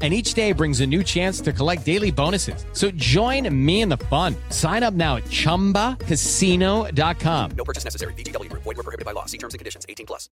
And each day brings a new chance to collect daily bonuses. So join me in the fun. Sign up now at chumbacasino.com. No purchase necessary. VGW Group. Void were prohibited by law. See terms and conditions. 18 plus.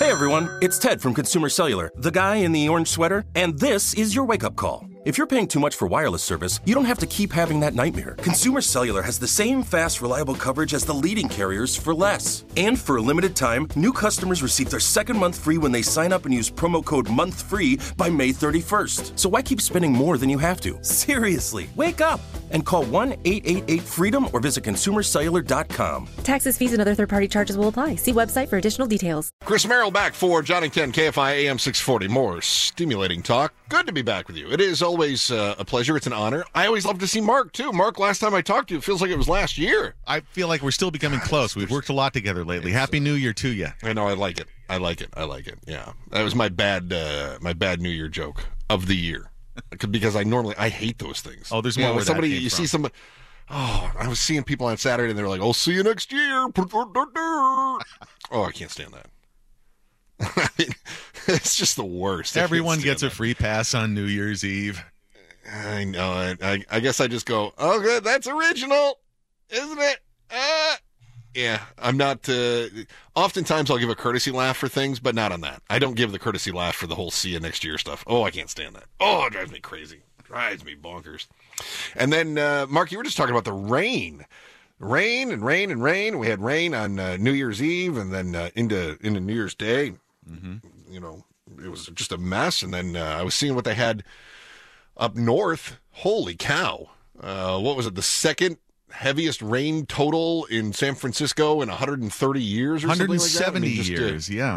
Hey everyone, it's Ted from Consumer Cellular, the guy in the orange sweater, and this is your wake up call. If you're paying too much for wireless service, you don't have to keep having that nightmare. Consumer Cellular has the same fast, reliable coverage as the leading carriers for less. And for a limited time, new customers receive their second month free when they sign up and use promo code MONTHFREE by May 31st. So why keep spending more than you have to? Seriously, wake up and call 1 888 freedom or visit consumercellular.com. Taxes, fees, and other third party charges will apply. See website for additional details. Chris Merrill back for John and Ken KFI AM 640. More stimulating talk. Good to be back with you. It is always uh, a pleasure. It's an honor. I always love to see Mark, too. Mark, last time I talked to you, it feels like it was last year. I feel like we're still becoming close. We've worked a lot together lately. Happy New Year to you. I know. I like it. I like it. I like it. Yeah. That was my bad, uh, my bad New Year joke of the year. because I normally, I hate those things. Oh, there's You know, more that somebody, you see somebody, oh, I was seeing people on Saturday and they're like, I'll see you next year. oh, I can't stand that. I mean, it's just the worst. Everyone gets a that. free pass on New Year's Eve. I know. I, I, I guess I just go, oh, good. That's original, isn't it? Uh, yeah, I'm not. Uh, oftentimes, I'll give a courtesy laugh for things, but not on that. I don't give the courtesy laugh for the whole see you next year stuff. Oh, I can't stand that. Oh, it drives me crazy. Drives me bonkers. And then, uh, Mark, you were just talking about the rain. Rain and rain and rain. We had rain on uh, New Year's Eve and then uh, into into New Year's Day. You know, it was just a mess. And then uh, I was seeing what they had up north. Holy cow! Uh, what was it? The second heaviest rain total in San Francisco in 130 years, or something like that. I 170 mean, years, yeah.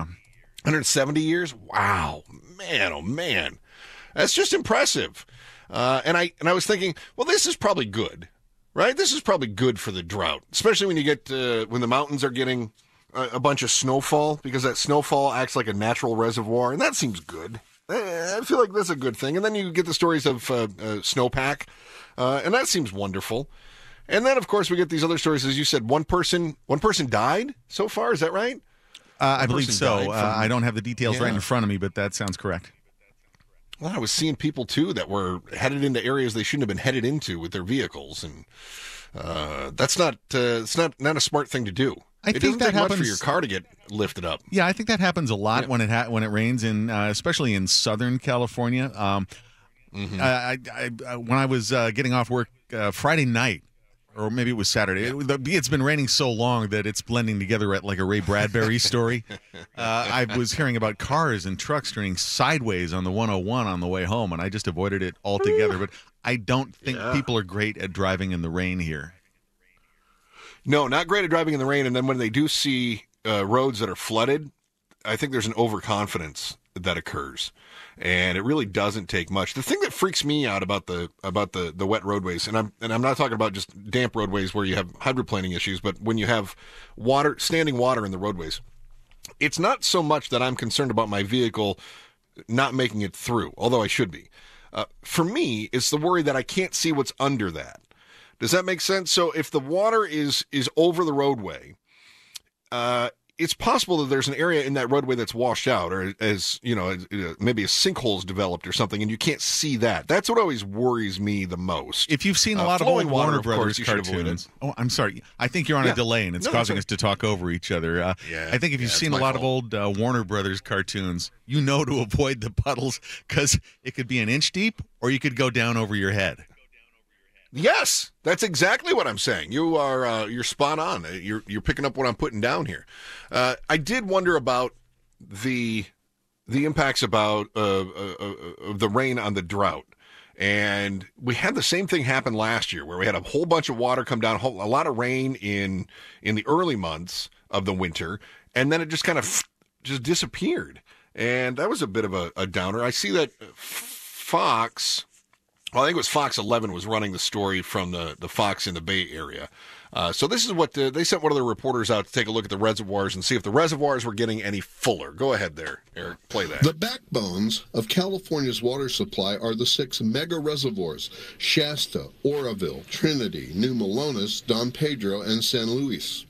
170 years. Wow, man, oh man, that's just impressive. Uh, and I and I was thinking, well, this is probably good, right? This is probably good for the drought, especially when you get uh, when the mountains are getting a, a bunch of snowfall because that snowfall acts like a natural reservoir, and that seems good. I feel like that's a good thing. And then you get the stories of uh, uh, snowpack, uh, and that seems wonderful. And then, of course, we get these other stories. As you said, one person one person died so far. Is that right? Uh, I believe so. Uh, from- I don't have the details right in front of me, but that sounds correct. Well, I was seeing people too that were headed into areas they shouldn't have been headed into with their vehicles, and uh, that's not uh, it's not not a smart thing to do. I it think that much for your car to get lifted up. Yeah, I think that happens a lot when it ha- when it rains in, uh, especially in Southern California. Um, Mm-hmm. I, I, I, when I was uh, getting off work uh, Friday night, or maybe it was Saturday. It, it's been raining so long that it's blending together at like a Ray Bradbury story. Uh, I was hearing about cars and trucks turning sideways on the 101 on the way home, and I just avoided it altogether. But I don't think Yeah. people are great at driving in the rain here. No, not great at driving in the rain. And then when they do see uh, roads that are flooded, I think there's an overconfidence that occurs, and it really doesn't take much. The thing that freaks me out about the about the the wet roadways, and I'm and I'm not talking about just damp roadways where you have hydroplaning issues, but when you have water, standing water in the roadways, it's not so much that I'm concerned about my vehicle not making it through, although I should be. Uh, for me, it's the worry that I can't see what's under that. Does that make sense? So if the water is is over the roadway, uh, it's possible that there's an area in that roadway that's washed out, or as you know, uh, maybe a sinkhole sinkhole's developed or something, and you can't see that. That's what always worries me the most. If you've seen a Uh, lot of old Warner of course, Brothers you should avoid it. cartoons, oh, I'm sorry. I think you're on Yeah. a delay and it's No, causing us to talk over each other. Uh, Yeah, I think if you've it's seen a lot fault. of old uh, Warner Brothers cartoons, you know to avoid the puddles because it could be an inch deep or you could go down over your head. Yes, that's exactly what I'm saying. You are uh, you're spot on. Uh, You're you're picking up what I'm putting down here. Uh, I did wonder about the the impacts about uh, uh, uh, of the rain on the drought. And we had the same thing happen last year, where we had a whole bunch of water come down, a whole- a lot of rain in in the early months of the winter, and then it just kind of just disappeared. And that was a bit of a, a downer. I see that Fox, well, I think it was Fox 11 was running the story from the, the Fox in the Bay Area. Uh, so this is what uh, they sent one of their reporters out to take a look at the reservoirs and see if the reservoirs were getting any fuller. Go ahead there, Eric. Play that. The backbones of California's water supply are the six mega reservoirs Shasta, Oroville, Trinity, New Melones, Don Pedro, and San Luis.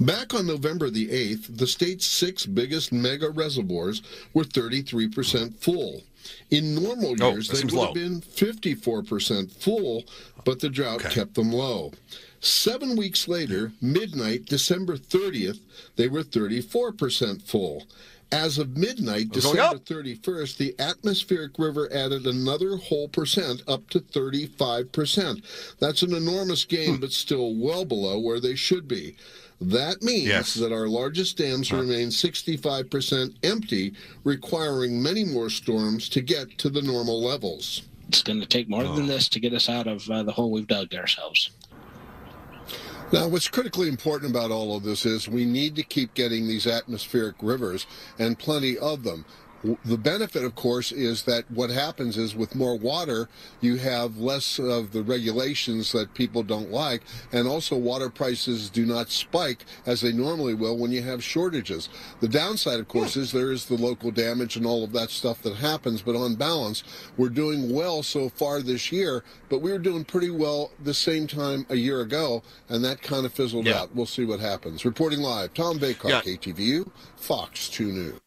Back on November the 8th, the state's six biggest mega reservoirs were 33% full. In normal Oh, years, that they would low. have been 54% full, but the drought kept them low. Seven weeks later, midnight, December 30th, they were 34% full. As of midnight, December 31st, the atmospheric river added another whole percent up to 35%. That's an enormous gain, Hmm. but still well below where they should be. That means Yes. that our largest dams remain 65% empty, requiring many more storms to get to the normal levels. It's going to take more than this to get us out of uh, the hole we've dug ourselves. Now, what's critically important about all of this is we need to keep getting these atmospheric rivers and plenty of them. The benefit, of course, is that what happens is with more water, you have less of the regulations that people don't like, and also water prices do not spike as they normally will when you have shortages. The downside, of course, is there is the local damage and all of that stuff that happens, but on balance, we're doing well so far this year, but we were doing pretty well the same time a year ago, and that kind of fizzled Yeah. out. We'll see what happens. Reporting live, Tom Vacar, Yeah. KTVU, Fox 2 News.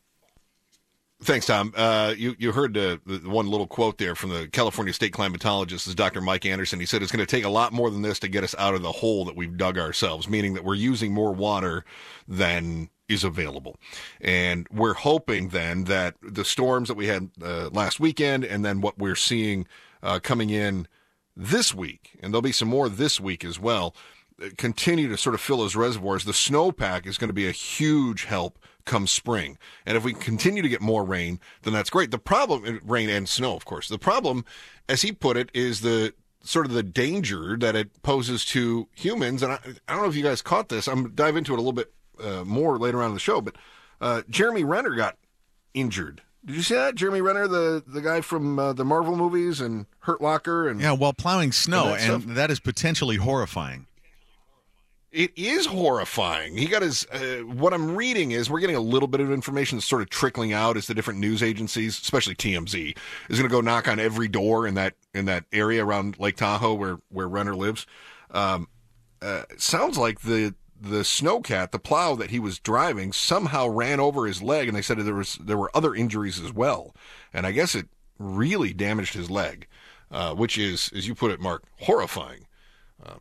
Thanks, Tom. Uh, you you heard the one little quote there from the California state climatologist, is Dr. Mike Anderson. He said it's going to take a lot more than this to get us out of the hole that we've dug ourselves, meaning that we're using more water than is available. And we're hoping then that the storms that we had uh, last weekend and then what we're seeing uh, coming in this week, and there'll be some more this week as well, uh, continue to sort of fill those reservoirs. The snowpack is going to be a huge help come spring. And if we continue to get more rain, then that's great. The problem, uh, rain and snow, of course, the problem, as he put it, is the sort of the danger that it poses to humans. And I, I don't know if you guys caught this. I'm going to dive into it a little bit uh, more later on in the show, but uh, Jeremy Renner got injured. Did you see that? Jeremy Renner, the, the guy from uh, the Marvel movies and Hurt Locker and Yeah, while plowing snow, And that and that is potentially horrifying. It is horrifying. He got his. Uh, what I'm reading is we're getting a little bit of information that's sort of trickling out as the different news agencies, especially TMZ, is going to go knock on every door in that in that area around Lake Tahoe where where Renner lives. Um, uh, sounds like the the snowcat, the plow that he was driving, somehow ran over his leg, and they said there was there were other injuries as well, and I guess it really damaged his leg, uh, which is, as you put it, Mark, horrifying. Uh,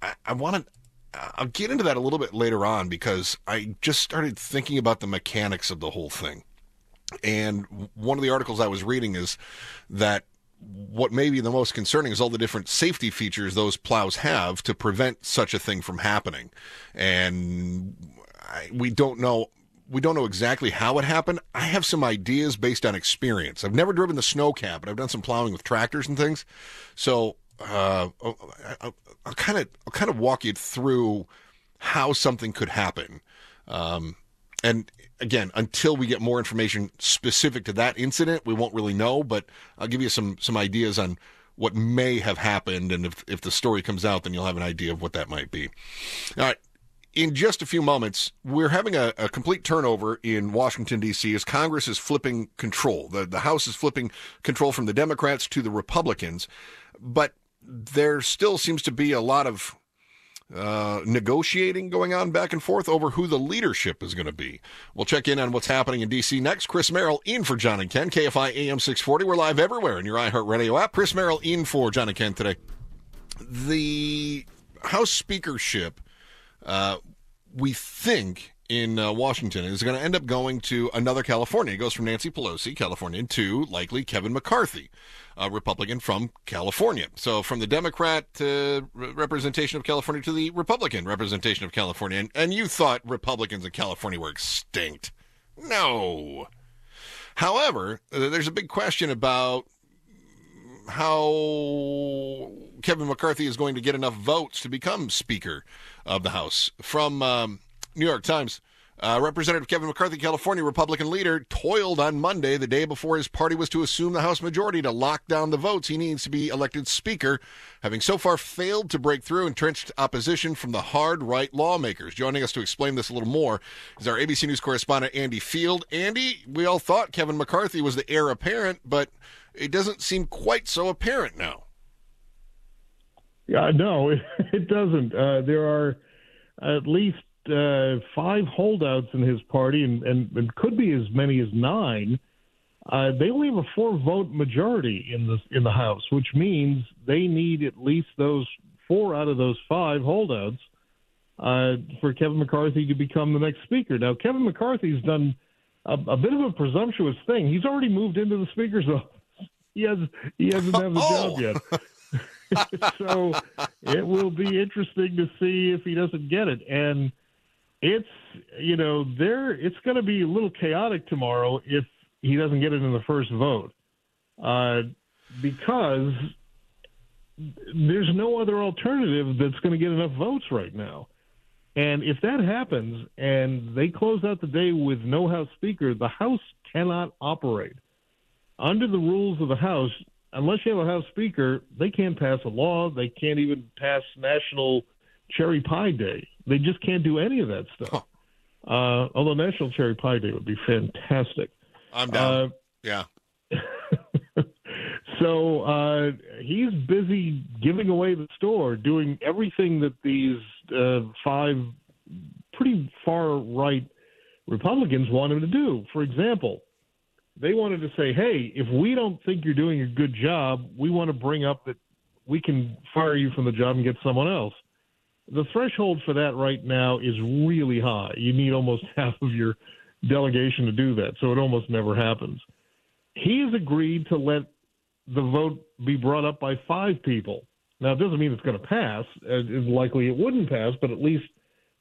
I, I want to. I'll get into that a little bit later on because I just started thinking about the mechanics of the whole thing. And one of the articles I was reading is that what may be the most concerning is all the different safety features those plows have to prevent such a thing from happening. And I, we don't know we don't know exactly how it happened. I have some ideas based on experience. I've never driven the snow snowcat, but I've done some plowing with tractors and things. So uh, I- I'll kind of I'll kind of walk you through how something could happen. Um, and again, until we get more information specific to that incident, we won't really know. But I'll give you some some ideas on what may have happened, and if if the story comes out, then you'll have an idea of what that might be. All right. In just a few moments, we're having a, a complete turnover in Washington, D.C., as Congress is flipping control. The, the House is flipping control from the Democrats to the Republicans. But there still seems to be a lot of uh, negotiating going on back and forth over who the leadership is going to be. We'll check in on what's happening in D.C. next. Chris Merrill in for John and Ken, KFI AM 640. We're live everywhere in your iHeartRadio app. Chris Merrill in for John and Ken today. The House speakership, uh, we think in uh, Washington, is going to end up going to another California. It goes from Nancy Pelosi, California, to likely Kevin McCarthy, a Republican from California. So from the Democrat uh, representation of California to the Republican representation of California. And, and you thought Republicans in California were extinct. No. However, uh, there's a big question about how Kevin McCarthy is going to get enough votes to become Speaker of the House. From um, New York Times, uh, Representative Kevin McCarthy, California Republican leader, toiled on Monday, the day before his party was to assume the House majority to lock down the votes he needs to be elected Speaker, having so far failed to break through entrenched opposition from the hard right lawmakers. Joining us to explain this a little more is our ABC News correspondent, Andy Field. Andy, we all thought Kevin McCarthy was the heir apparent, but it doesn't seem quite so apparent now. Yeah, no, it, it doesn't. Uh, there are at least uh, five holdouts in his party, and, and, and could be as many as nine. Uh, they only have a four-vote majority in the in the House, which means they need at least those four out of those five holdouts uh, for Kevin McCarthy to become the next Speaker. Now, Kevin McCarthy's done a, a bit of a presumptuous thing. He's already moved into the Speaker's office. He has he hasn't had the Oh. job yet. so it will be interesting to see if he doesn't get it. And it's you know there it's going to be a little chaotic tomorrow if he doesn't get it in the first vote, uh, because there's no other alternative that's going to get enough votes right now. And if that happens and they close out the day with no House Speaker, the House cannot operate. Under the rules of the House, unless you have a House Speaker, they can't pass a law. They can't even pass National Cherry Pie Day. They just can't do any of that stuff. Uh, although National Cherry Pie Day would be fantastic. I'm down. Uh, yeah. so uh, he's busy giving away the store, doing everything that these uh, five pretty far right Republicans want him to do. For example, they wanted to say, hey, if we don't think you're doing a good job, we want to bring up that we can fire you from the job and get someone else. The threshold for that right now is really high. You need almost half of your delegation to do that, so it almost never happens. He has agreed to let the vote be brought up by five people. Now, it doesn't mean it's going to pass. It's likely it wouldn't pass, but at least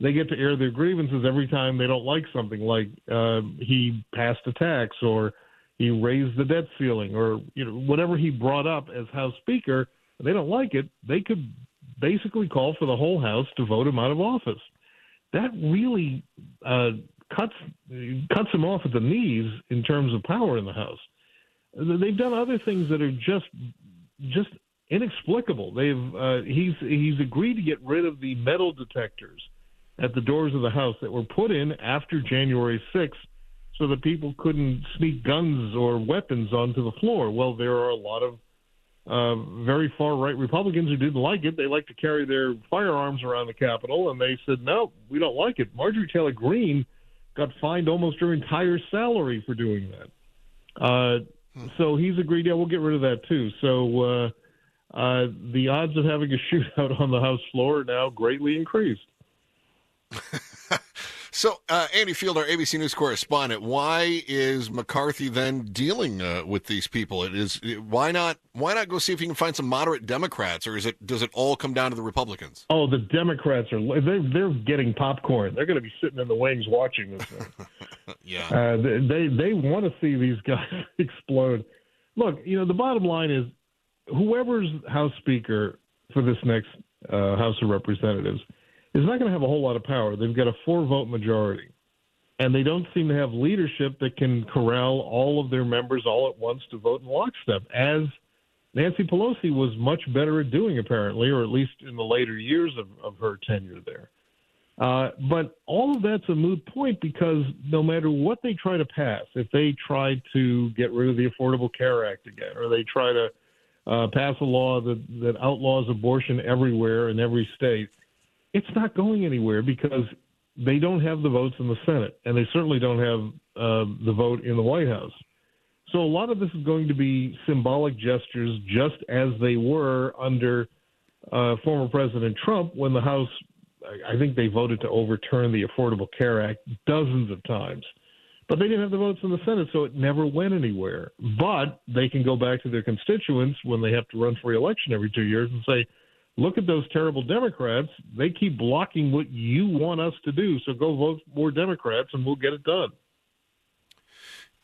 they get to air their grievances every time they don't like something, like uh, he passed a tax or he raised the debt ceiling or you know whatever he brought up as House Speaker. They don't like it. They could basically call for the whole House to vote him out of office. That really uh, cuts cuts him off at the knees in terms of power in the House. They've done other things that are just just inexplicable. They've uh, he's he's agreed to get rid of the metal detectors at the doors of the house that were put in after January 6th so that people couldn't sneak guns or weapons onto the floor. Well, there are a lot of uh, very far right Republicans who didn't like it. They like to carry their firearms around the Capitol, and they said, no, we don't like it. Marjorie Taylor Greene got fined almost her entire salary for doing that. Uh, so he's agreed, yeah, we'll get rid of that too. So uh, uh, the odds of having a shootout on the House floor are now greatly increased. So, uh, Andy Field, our ABC News correspondent, why is McCarthy then dealing uh, with these people? It is why not? Why not go see if you can find some moderate Democrats, or is it does it all come down to the Republicans? Oh, the Democrats are they're they're getting popcorn. They're going to be sitting in the wings watching this. Yeah, uh, they they, they want to see these guys explode. Look, you know the bottom line is whoever's House Speaker for this next uh, House of Representatives is not going to have a whole lot of power. They've got a four vote majority, and they don't seem to have leadership that can corral all of their members all at once to vote in lockstep, as Nancy Pelosi was much better at doing, apparently, or at least in the later years of, of her tenure there. Uh, but all of that's a moot point because no matter what they try to pass, if they try to get rid of the Affordable Care Act again, or they try to uh, pass a law that, that outlaws abortion everywhere in every state, it's not going anywhere because they don't have the votes in the Senate, and they certainly don't have uh, the vote in the White House. So a lot of this is going to be symbolic gestures, just as they were under uh, former President Trump when the House, I think they voted to overturn the Affordable Care Act dozens of times. But they didn't have the votes in the Senate, so it never went anywhere. But they can go back to their constituents when they have to run for re-election every two years and say, look at those terrible Democrats. They keep blocking what you want us to do. So go vote more Democrats and we'll get it done.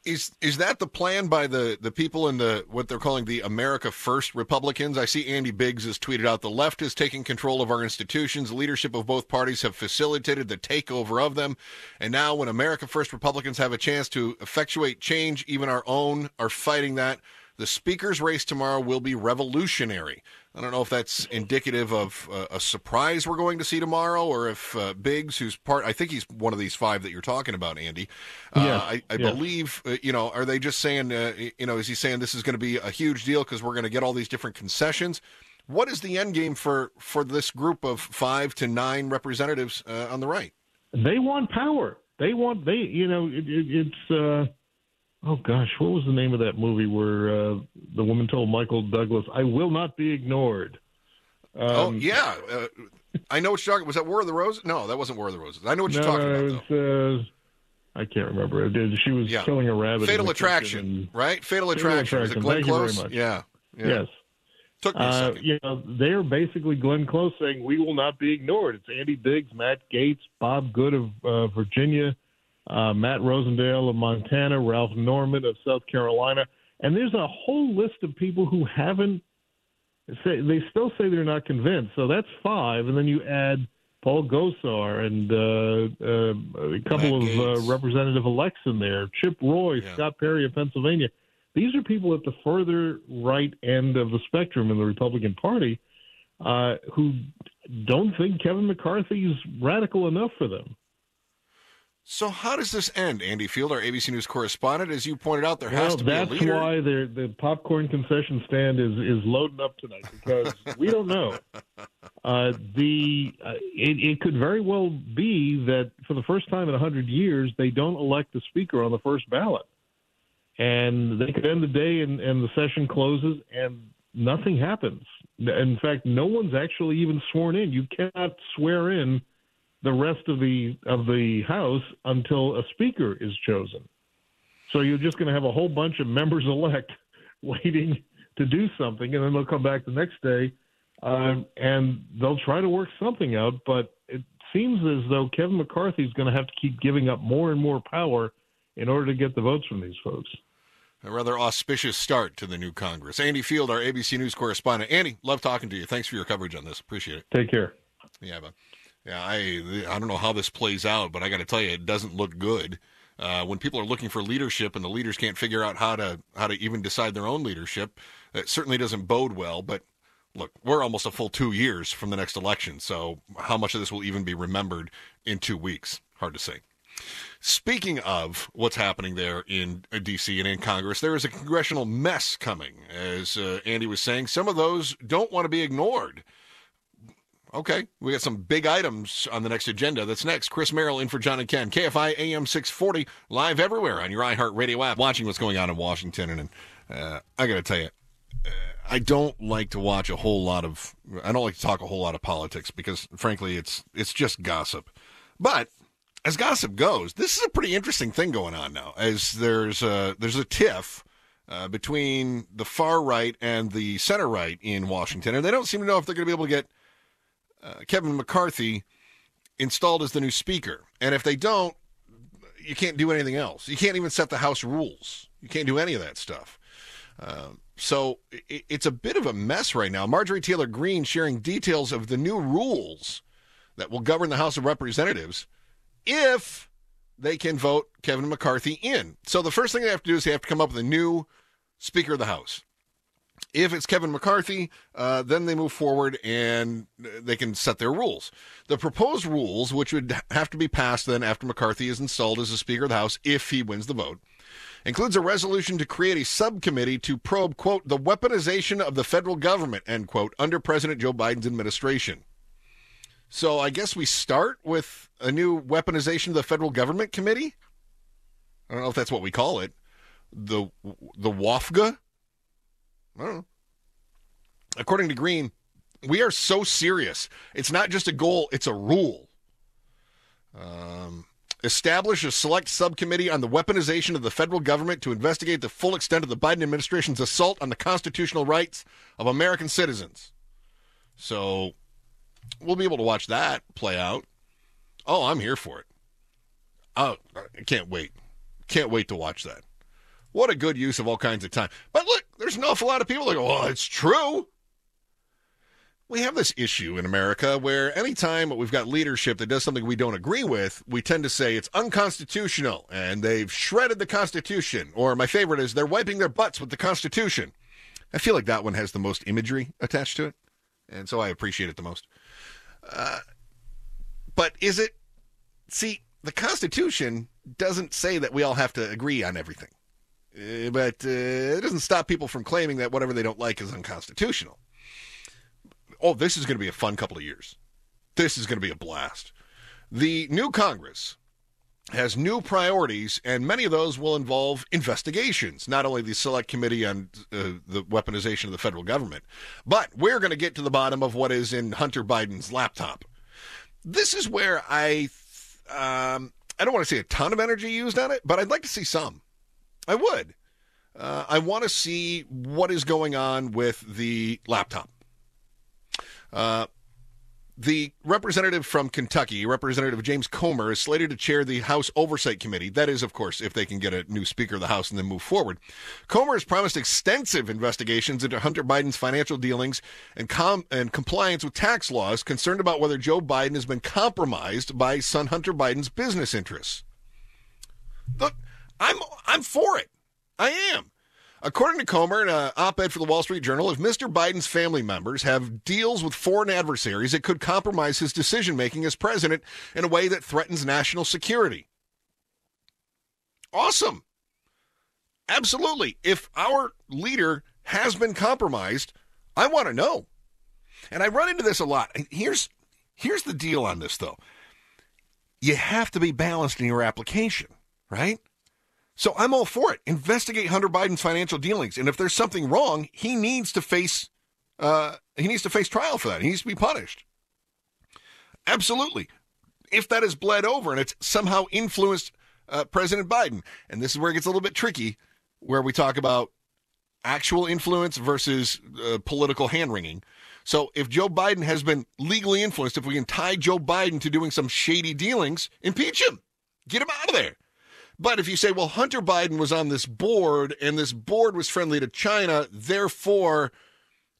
Is is that the plan by the, the people in the what they're calling the America First Republicans? I see Andy Biggs has tweeted out the left is taking control of our institutions. Leadership of both parties have facilitated the takeover of them. And now when America First Republicans have a chance to effectuate change, even our own are fighting that. The speaker's race tomorrow will be revolutionary. I don't know if that's indicative of uh, a surprise we're going to see tomorrow, or if uh, Biggs, who's part, I think he's one of these five that you're talking about, Andy. Uh, Yes, I, I yes. believe, uh, you know, are they just saying, uh, you know, is he saying this is going to be a huge deal because we're going to get all these different concessions? What is the end game for for this group of five to nine representatives uh, on the right? They want power. They want they you know it, it, it's uh oh gosh what was the name of that movie where uh, the woman told Michael Douglas I will not be ignored. Um, oh yeah, uh, I know what you're talking. Was that War of the Roses? No, that wasn't War of the Roses. I know what you're no, talking no, about. it was, uh, I can't remember. She was Yeah. killing a rabbit. Fatal Attraction, and- right? Fatal Fatal Attraction. Was it Attraction. Glenn Thank you very much. Yeah. yeah. Yes. Took me a Uh, second. you know, they're basically Glenn Close saying we will not be ignored. It's Andy Biggs, Matt Gaetz, Bob Good of uh, Virginia, uh, Matt Rosendale of Montana, Ralph Norman of South Carolina, and there's a whole list of people who haven't. Say, they still say they're not convinced. So that's five, and then you add Paul Gosar and uh, uh, a couple Matt of uh, representative elects in there, Chip Roy, Yeah. Scott Perry of Pennsylvania. These are people at the further right end of the spectrum in the Republican Party uh, who don't think Kevin McCarthy is radical enough for them. So how does this end, Andy Field, our ABC News correspondent? As you pointed out, there has to be a leader. that's why they're- the popcorn concession stand is is loading up tonight because we don't know. Uh, the uh, it, it could very well be that for the first time in a hundred years they don't elect the speaker on the first ballot, and they could end the day and, and the session closes and nothing happens. In fact, no one's actually even sworn in. You cannot swear in the rest of the of the House until a speaker is chosen. So you're just going to have a whole bunch of members elect waiting to do something, and then they'll come back the next day um, and they'll try to work something out. But it seems as though Kevin McCarthy is going to have to keep giving up more and more power in order to get the votes from these folks. A rather auspicious start to the new Congress. Andy Field, our ABC News correspondent. Andy, love talking to you. Thanks for your coverage on this. Appreciate it. Take care. Yeah, but yeah, I I don't know how this plays out, but I got to tell you, it doesn't look good. Uh, when people are looking for leadership and the leaders can't figure out how to how to even decide their own leadership, it certainly doesn't bode well. But look, we're almost a full two years from the next election, so how much of this will even be remembered in two weeks? Hard to say. Speaking of what's happening there in D.C. and in Congress, there is a congressional mess coming. As uh, Andy was saying, some of those don't want to be ignored. Okay, we got some big items on the next agenda. That's next. Chris Merrill in for John and Ken. KFI AM 640, live everywhere on your iHeartRadio app. Watching what's going on in Washington. And uh, I got to tell you, uh, I don't like to watch a whole lot of, I don't like to talk a whole lot of politics because, frankly, it's it's just gossip. But as gossip goes, this is a pretty interesting thing going on now. As there's a, there's a tiff uh, between the far right and the center right in Washington, and they don't seem to know if they're going to be able to get uh, Kevin McCarthy installed as the new speaker. And if they don't, you can't do anything else. You can't even set the House rules. You can't do any of that stuff. Um, so it, it's a bit of a mess right now. Marjorie Taylor Greene sharing details of the new rules that will govern the House of Representatives if they can vote Kevin McCarthy in. So the first thing they have to do is they have to come up with a new Speaker of the House. If it's Kevin McCarthy, uh, then they move forward and they can set their rules. The proposed rules, which would have to be passed then after McCarthy is installed as the Speaker of the House, if he wins the vote, includes a resolution to create a subcommittee to probe, quote, the weaponization of the federal government, end quote, under President Joe Biden's administration. So I guess we start with a new weaponization of the federal government committee. I don't know if that's what we call it. The the WAFGA. Don't know. According to Greene, we are so serious. It's not just a goal; it's a rule. Um, establish a select subcommittee on the weaponization of the federal government to investigate the full extent of the Biden administration's assault on the constitutional rights of American citizens. So we'll be able to watch that play out. Oh, I'm here for it. Oh, I can't wait. Can't wait to watch that. What a good use of all kinds of time. But look, there's an awful lot of people that go, well, it's true. We have this issue in America where anytime we've got leadership that does something we don't agree with, we tend to say it's unconstitutional and they've shredded the Constitution. Or my favorite is they're wiping their butts with the Constitution. I feel like that one has the most imagery attached to it. And so I appreciate it the most. Uh, but is it? See, the Constitution doesn't say that we all have to agree on everything. Uh, but uh, it doesn't stop people from claiming that whatever they don't like is unconstitutional. Oh, this is going to be a fun couple of years. This is going to be a blast. The new Congress has new priorities, and many of those will involve investigations. Not only the Select Committee on uh, the Weaponization of the Federal Government, but we're going to get to the bottom of what is in Hunter Biden's laptop. This is where I, um, I don't want to see a ton of energy used on it, but I'd like to see some. I would. Uh, I want to see what is going on with the laptop. Uh, the representative from Kentucky, Representative James Comer, is slated to chair the House Oversight Committee. That is, of course, if they can get a new Speaker of the House and then move forward. Comer has promised extensive investigations into Hunter Biden's financial dealings and, com- and compliance with tax laws, concerned about whether Joe Biden has been compromised by son Hunter Biden's business interests. I'm I'm for it. I am. According to Comer, in an op ed for the Wall Street Journal, if Mr. Biden's family members have deals with foreign adversaries, it could compromise his decision making as president in a way that threatens national security. Awesome. Absolutely. If our leader has been compromised, I want to know. And I run into this a lot. Here's here's the deal on this though. You have to be balanced in your application, right? So I'm all for it. Investigate Hunter Biden's financial dealings, and if there's something wrong, he needs to face uh, he needs to face trial for that. He needs to be punished. Absolutely. If that has bled over and it's somehow influenced uh, President Biden, and this is where it gets a little bit tricky, where we talk about actual influence versus uh, political hand wringing. So if Joe Biden has been legally influenced, if we can tie Joe Biden to doing some shady dealings, impeach him, get him out of there. But if you say, well, Hunter Biden was on this board and this board was friendly to China, therefore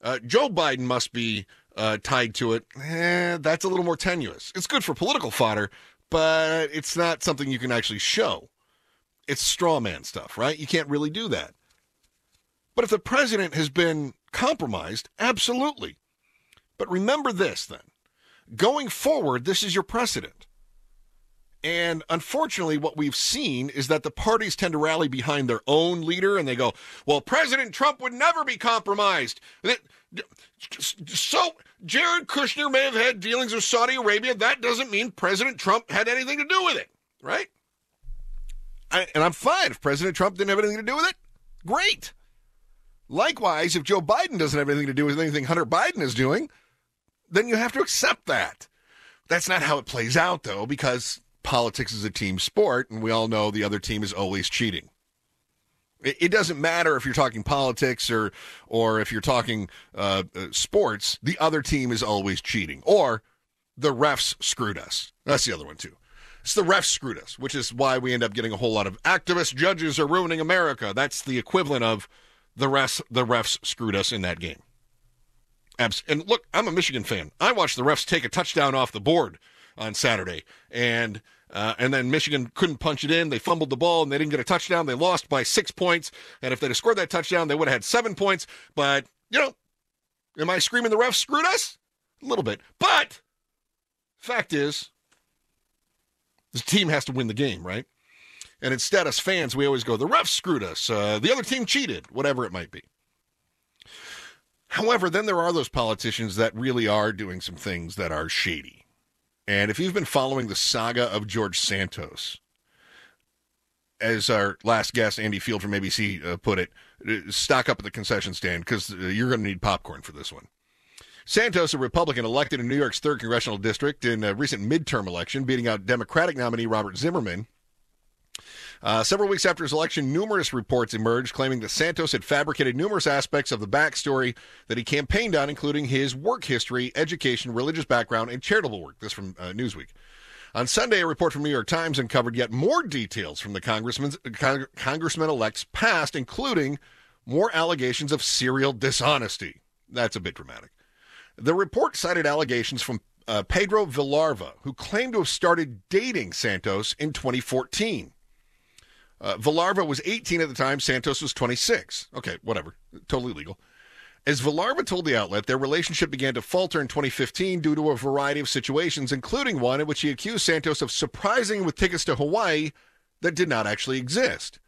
uh, Joe Biden must be uh, tied to it, eh, that's a little more tenuous. It's good for political fodder, but it's not something you can actually show. It's straw man stuff, right? You can't really do that. But if the president has been compromised, absolutely. But remember this then going forward, this is your precedent. And unfortunately, what we've seen is that the parties tend to rally behind their own leader and they go, well, President Trump would never be compromised. So Jared Kushner may have had dealings with Saudi Arabia. That doesn't mean President Trump had anything to do with it, right? I, and I'm fine if President Trump didn't have anything to do with it. Great. Likewise, if Joe Biden doesn't have anything to do with anything Hunter Biden is doing, then you have to accept that. That's not how it plays out, though, because politics is a team sport, and we all know the other team is always cheating. It, it doesn't matter if you're talking politics or or if you're talking uh, uh, sports. The other team is always cheating, or the refs screwed us. That's the other one too. It's the refs screwed us, which is why we end up getting a whole lot of activist judges are ruining America. That's the equivalent of the refs. The refs screwed us in that game. And look, I'm a Michigan fan. I watched the refs take a touchdown off the board on Saturday, and uh, and then Michigan couldn't punch it in. They fumbled the ball and they didn't get a touchdown. They lost by six points. And if they'd have scored that touchdown, they would have had seven points. But, you know, am I screaming the refs screwed us? A little bit. But, fact is, the team has to win the game, right? And instead, as fans, we always go, the refs screwed us. Uh, the other team cheated, whatever it might be. However, then there are those politicians that really are doing some things that are shady And if you've been following the saga of George Santos, as our last guest, Andy Field from ABC, uh, put it, uh, stock up at the concession stand because uh, you're going to need popcorn for this one. Santos, a Republican elected in New York's 3rd Congressional District in a recent midterm election, beating out Democratic nominee Robert Zimmerman. Uh, several weeks after his election, numerous reports emerged claiming that Santos had fabricated numerous aspects of the backstory that he campaigned on, including his work history, education, religious background, and charitable work. This from uh, Newsweek. On Sunday, a report from New York Times uncovered yet more details from the congressman's, con- congressman-elect's past, including more allegations of serial dishonesty. That's a bit dramatic. The report cited allegations from uh, Pedro Vilarva, who claimed to have started dating Santos in 2014. Uh, Vilarva was 18 at the time. Santos was 26. Okay, whatever. Totally legal. As Vilarva told the outlet, their relationship began to falter in 2015 due to a variety of situations, including one in which he accused Santos of surprising with tickets to Hawaii that did not actually exist,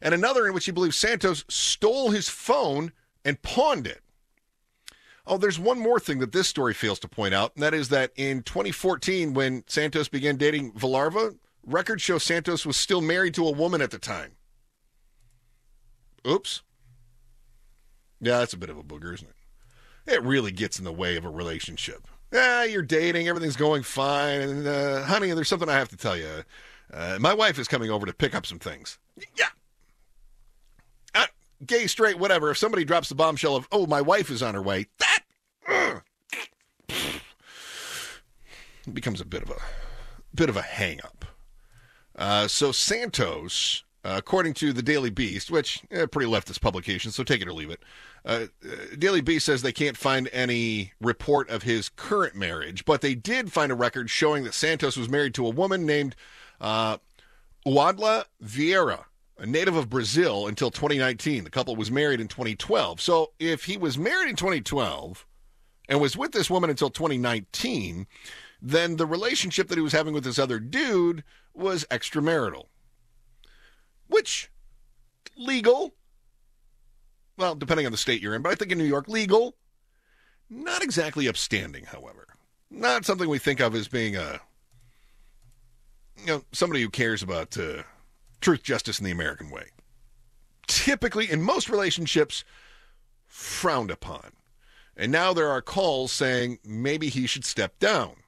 and another in which he believes Santos stole his phone and pawned it. Oh, there's one more thing that this story fails to point out, and that is that in 2014, when Santos began dating Vilarva, records show Santos was still married to a woman at the time. Oops. Yeah, that's a bit of a booger, isn't it? It really gets in the way of a relationship. Yeah, you're dating, everything's going fine, and uh, honey, there's something I have to tell you. Uh, my wife is coming over to pick up some things. Yeah. Uh, gay, straight, whatever. If somebody drops the bombshell of, oh, my wife is on her way, that becomes a bit of a bit of a hang up. Uh, so Santos, uh, according to the Daily Beast, which eh, pretty leftist publication, so take it or leave it. Uh, uh, Daily Beast says they can't find any report of his current marriage, but they did find a record showing that Santos was married to a woman named uh, Uadla Vieira, a native of Brazil, until 2019. The couple was married in 2012. So if he was married in 2012 and was with this woman until 2019, then the relationship that he was having with this other dude was extramarital. Which, legal, well, depending on the state you're in, but I think in New York, legal. Not exactly upstanding, however. Not something we think of as being a, you know, somebody who cares about uh, truth, justice, and the American way. Typically, in most relationships, frowned upon. And now there are calls saying maybe he should step down.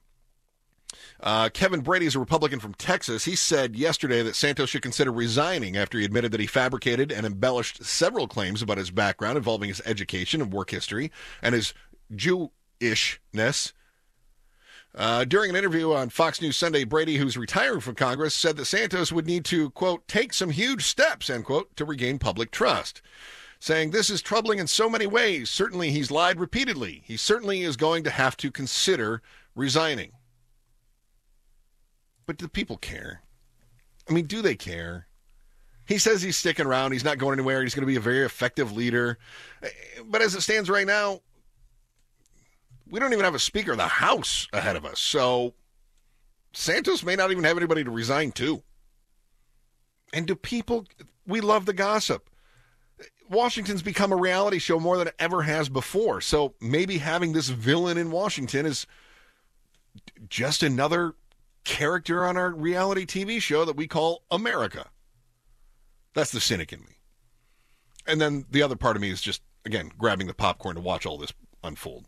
Uh, Kevin Brady is a Republican from Texas. He said yesterday that Santos should consider resigning after he admitted that he fabricated and embellished several claims about his background involving his education and work history and his Jewishness. Uh, during an interview on Fox News Sunday, Brady, who's retiring from Congress, said that Santos would need to, quote, take some huge steps, end quote, to regain public trust. Saying this is troubling in so many ways. Certainly he's lied repeatedly. He certainly is going to have to consider resigning. But do people care? I mean, do they care? He says he's sticking around. He's not going anywhere. He's going to be a very effective leader. But as it stands right now, we don't even have a Speaker of the House ahead of us. So Santos may not even have anybody to resign to. And do people, we love the gossip. Washington's become a reality show more than it ever has before. So maybe having this villain in Washington is just another character on our reality TV show that we call America. That's the cynic in me. And then the other part of me is just, again, grabbing the popcorn to watch all this unfold.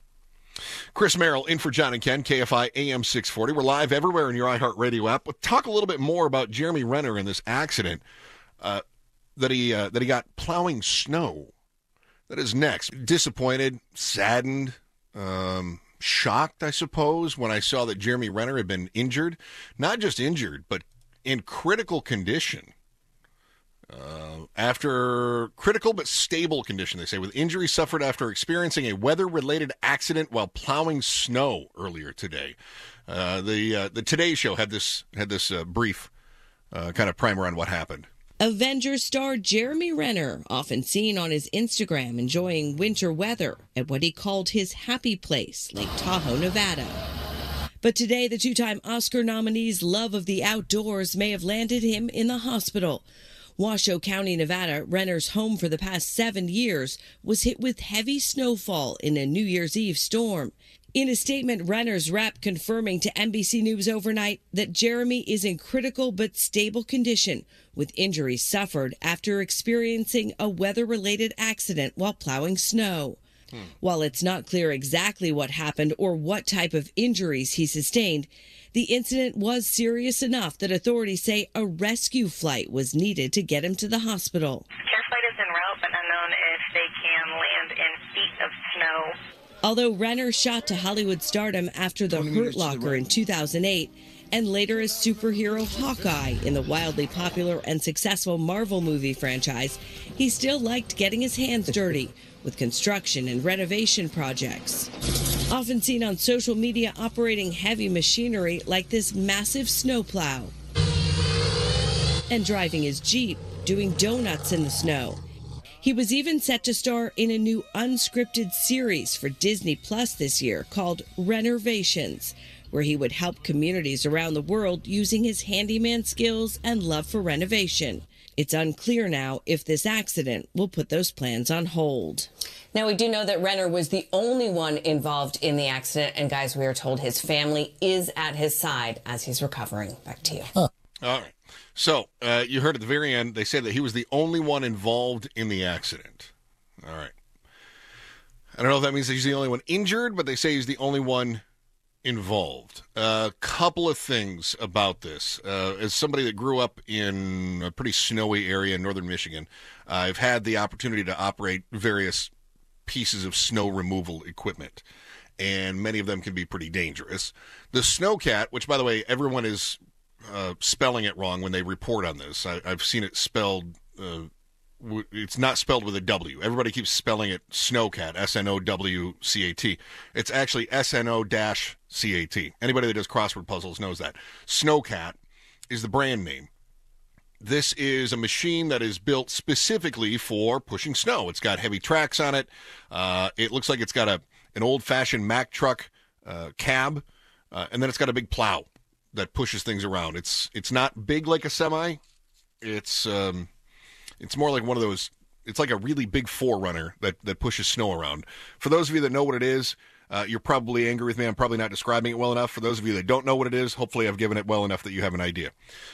Chris Merrill in for John and Ken, KFI AM 640. We're live everywhere in your iHeartRadio app. We'll talk a little bit more about Jeremy Renner and this accident uh, that he uh, that he got plowing snow. That is next. Disappointed, saddened, um, shocked, I suppose, when I saw that Jeremy Renner had been injured. Not just injured, but in critical condition. Uh, after critical but stable condition, they say, with injury suffered after experiencing a weather-related accident while plowing snow earlier today. Uh, the uh, the Today Show had this had this uh, brief uh, kind of primer on what happened. Avengers star Jeremy Renner, often seen on his Instagram enjoying winter weather at what he called his happy place, Lake Tahoe, Nevada. But today, the two time Oscar nominee's love of the outdoors may have landed him in the hospital. Washoe County, Nevada, Renner's home for the past seven years, was hit with heavy snowfall in a New Year's Eve storm. In a statement, Renner's rep confirming to NBC News overnight that Jeremy is in critical but stable condition with injuries suffered after experiencing a weather related accident while plowing snow. Hmm. While it's not clear exactly what happened or what type of injuries he sustained, the incident was serious enough that authorities say a rescue flight was needed to get him to the hospital. Care flight is en route, but unknown if they can land in feet of snow. Although Renner shot to Hollywood stardom after The Hurt Locker in 2008 and later as superhero Hawkeye in the wildly popular and successful Marvel movie franchise, he still liked getting his hands dirty with construction and renovation projects. Often seen on social media operating heavy machinery like this massive snowplow. And driving his Jeep, doing donuts in the snow. He was even set to star in a new unscripted series for Disney Plus this year called Renovations, where he would help communities around the world using his handyman skills and love for renovation. It's unclear now if this accident will put those plans on hold. Now, we do know that Renner was the only one involved in the accident. And, guys, we are told his family is at his side as he's recovering. Back to you. All right. So uh, you heard at the very end, they said that he was the only one involved in the accident. All right. I don't know if that means he's the only one injured, but they say he's the only one involved. A uh, couple of things about this. Uh, as somebody that grew up in a pretty snowy area in northern Michigan, I've had the opportunity to operate various pieces of snow removal equipment, and many of them can be pretty dangerous. The Sno-Cat, which by the way, everyone is uh, spelling it wrong when they report on this. I, have seen it spelled. Uh, it's not spelled with a W. Everybody keeps spelling it Snowcat, S N O W C A T. It's actually S N O dash C A T. Anybody that does crossword puzzles knows that. Sno-Cat is the brand name. This is a machine that is built specifically for pushing snow. It's got heavy tracks on it. Uh, it looks like it's got a an old fashioned Mack truck uh, cab, uh, and then it's got a big plow that pushes things around. It's it's not big like a semi. It's um, it's more like one of those. It's like a really big forerunner that that pushes snow around. For those of you that know what it is, uh, you're probably angry with me. I'm probably not describing it well enough. For those of you that don't know what it is, hopefully I've given it well enough that you have an idea.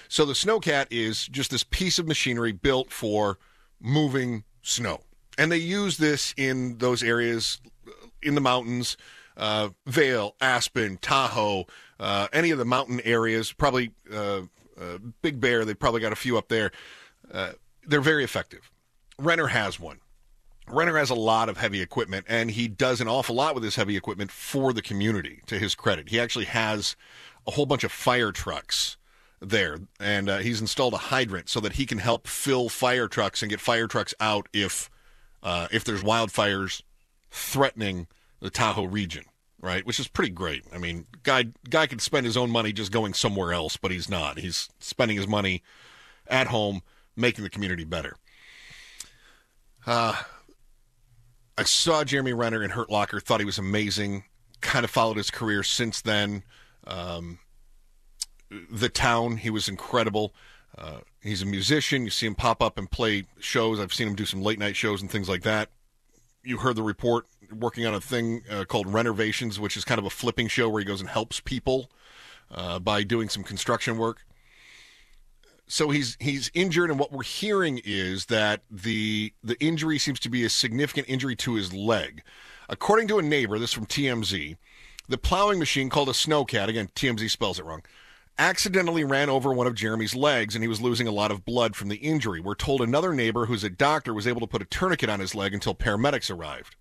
So the Sno-Cat is just this piece of machinery built for moving snow, and they use this in those areas in the mountains, uh, Vail, Aspen, Tahoe, uh, any of the mountain areas. Probably uh, uh, Big Bear. They probably got a few up there. Uh, they're very effective. Renner has one. Renner has a lot of heavy equipment, and he does an awful lot with his heavy equipment for the community. To his credit, he actually has a whole bunch of fire trucks there, and uh, he's installed a hydrant so that he can help fill fire trucks and get fire trucks out if uh, if there's wildfires threatening the Tahoe region, right? Which is pretty great. I mean, guy guy could spend his own money just going somewhere else, but he's not. He's spending his money at home, making the community better. Uh, I saw Jeremy Renner in Hurt Locker, thought he was amazing. Kind of followed his career since then. Um, the Town, he was incredible. Uh, he's a musician. You see him pop up and play shows. I've seen him do some late night shows and things like that. You heard the report working on a thing uh, called Renovations, which is kind of a flipping show where he goes and helps people uh, by doing some construction work. So he's he's injured, and what we're hearing is that the the injury seems to be a significant injury to his leg. According to a neighbor, this from TMZ, the plowing machine called a snowcat, again TMZ spells it wrong, accidentally ran over one of Jeremy's legs, and he was losing a lot of blood from the injury. We're told another neighbor, who's a doctor, was able to put a tourniquet on his leg until paramedics arrived,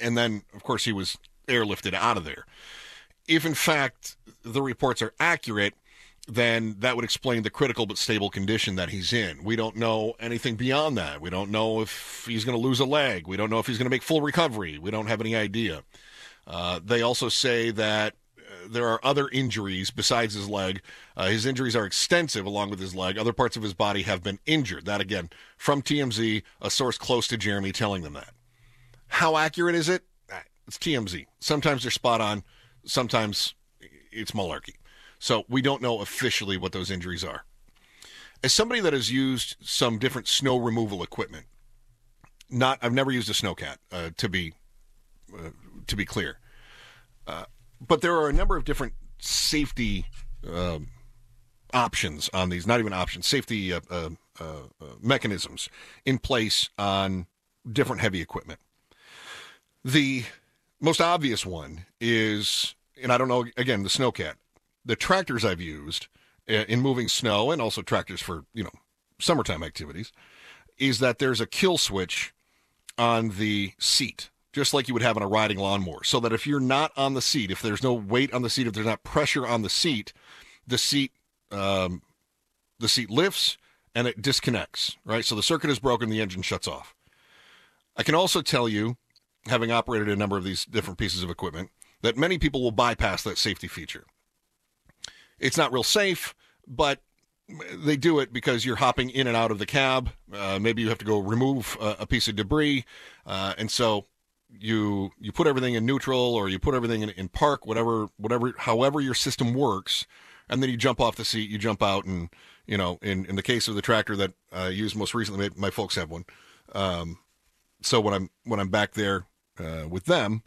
and then of course he was airlifted out of there. If in fact the reports are accurate, then that would explain the critical but stable condition that he's in. We don't know anything beyond that. We don't know if he's going to lose a leg. We don't know if he's going to make full recovery. We don't have any idea. Uh, they also say that uh, there are other injuries besides his leg. Uh, his injuries are extensive along with his leg. Other parts of his body have been injured. That, again, from TMZ, a source close to Jeremy telling them that. How accurate is it? It's TMZ. Sometimes they're spot on, sometimes it's malarkey. So we don't know officially what those injuries are. As somebody that has used some different snow removal equipment, not I've never used a snowcat uh, to be uh, to be clear. Uh, but there are a number of different safety um, options on these, not even options, safety uh, uh, uh, mechanisms in place on different heavy equipment. The most obvious one is, and I don't know, again, the snowcat. The tractors I've used uh, in moving snow and also tractors for, you know, summertime activities is that there's a kill switch on the seat, just like you would have on a riding lawnmower. So that if you're not on the seat, if there's no weight on the seat, if there's not pressure on the seat, the seat um, the seat lifts and it disconnects. Right, so the circuit is broken, the engine shuts off. I can also tell you, having operated a number of these different pieces of equipment, that many people will bypass that safety feature. It's not real safe, but they do it because you're hopping in and out of the cab. Uh, maybe you have to go remove a, a piece of debris, uh, and so you you put everything in neutral or you put everything in, in park, whatever whatever however your system works, and then you jump off the seat, you jump out, and you know, in in the case of the tractor that I used most recently, my folks have one. Um, so when I'm when I'm back there uh, with them,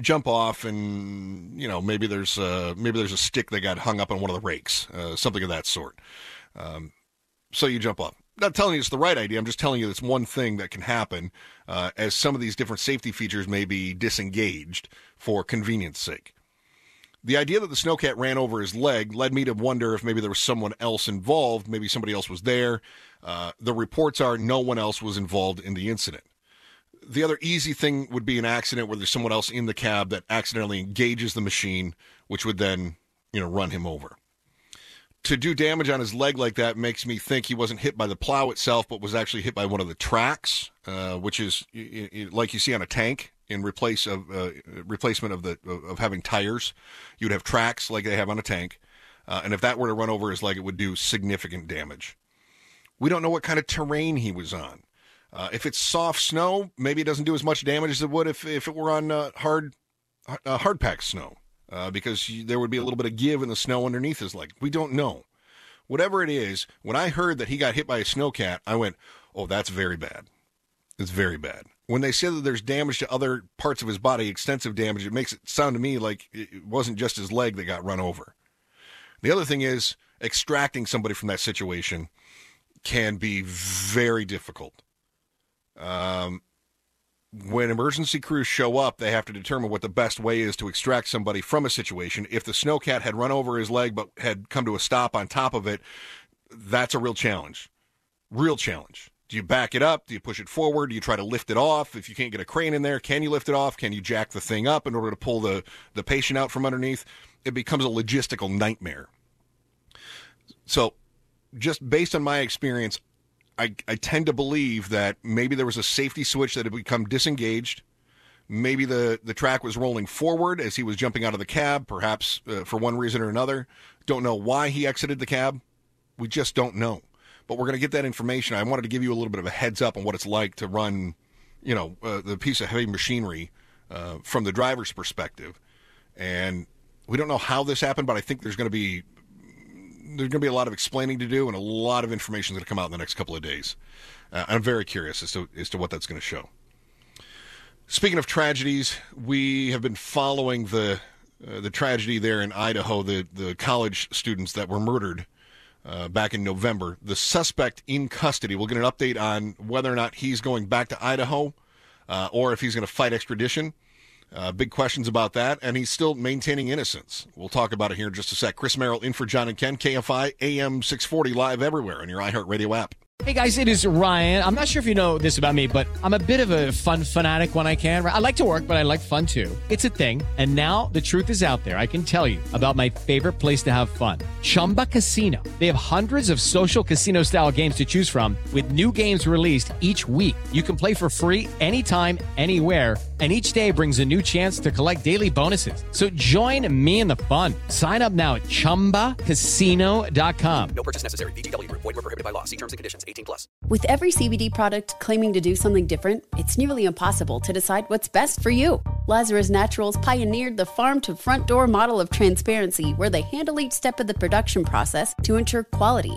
jump off and you know maybe there's uh, maybe there's a stick that got hung up on one of the rakes, uh, something of that sort. Um, so you jump off. Not telling you it's the right idea. I'm just telling you it's one thing that can happen uh, as some of these different safety features may be disengaged for convenience sake. The idea that the snowcat ran over his leg led me to wonder if maybe there was someone else involved. Maybe somebody else was there. Uh, the reports are no one else was involved in the incident the other easy thing would be an accident where there's someone else in the cab that accidentally engages the machine, which would then, you know, run him over. To do damage on his leg like that makes me think he wasn't hit by the plow itself, but was actually hit by one of the tracks, uh, which is like you see on a tank in replace of uh, replacement of the of having tires. You'd have tracks like they have on a tank, uh, and if that were to run over his leg, it would do significant damage. We don't know what kind of terrain he was on. Uh, if it's soft snow, maybe it doesn't do as much damage as it would if, if it were on uh, hard uh, hard packed snow, uh, because there would be a little bit of give in the snow underneath his leg. We don't know. Whatever it is, when I heard that he got hit by a snowcat, I went, "Oh, that's very bad. It's very bad." When they say that there's damage to other parts of his body, extensive damage, it makes it sound to me like it wasn't just his leg that got run over. The other thing is extracting somebody from that situation can be very difficult. Um, when emergency crews show up, they have to determine what the best way is to extract somebody from a situation. If the snowcat had run over his leg but had come to a stop on top of it, that's a real challenge. Real challenge. Do you back it up? Do you push it forward? Do you try to lift it off? If you can't get a crane in there, can you lift it off? Can you jack the thing up in order to pull the, the patient out from underneath? It becomes a logistical nightmare. So, just based on my experience, I, I tend to believe that maybe there was a safety switch that had become disengaged. Maybe the, the track was rolling forward as he was jumping out of the cab, perhaps uh, for one reason or another. Don't know why he exited the cab. We just don't know. But we're going to get that information. I wanted to give you a little bit of a heads up on what it's like to run, you know, uh, the piece of heavy machinery uh, from the driver's perspective. And we don't know how this happened, but I think there's going to be there's going to be a lot of explaining to do and a lot of information is going to come out in the next couple of days. Uh, I'm very curious as to as to what that's going to show. Speaking of tragedies, we have been following the uh, the tragedy there in Idaho, the the college students that were murdered uh, back in November. The suspect in custody. We'll get an update on whether or not he's going back to Idaho uh, or if he's going to fight extradition. Uh, big questions about that, and he's still maintaining innocence. We'll talk about it here in just a sec. Chris Merrill in for John and Ken, KFI AM 640 live everywhere on your iHeartRadio app. Hey guys, it is Ryan. I'm not sure if you know this about me, but I'm a bit of a fun fanatic when I can. I like to work, but I like fun too. It's a thing. And now the truth is out there. I can tell you about my favorite place to have fun Chumba Casino. They have hundreds of social casino style games to choose from, with new games released each week. You can play for free anytime, anywhere and each day brings a new chance to collect daily bonuses. So join me in the fun. Sign up now at ChumbaCasino.com. No purchase necessary. VGW. Void were prohibited by law. See terms and conditions. 18 plus. With every CBD product claiming to do something different, it's nearly impossible to decide what's best for you. Lazarus Naturals pioneered the farm to front door model of transparency where they handle each step of the production process to ensure quality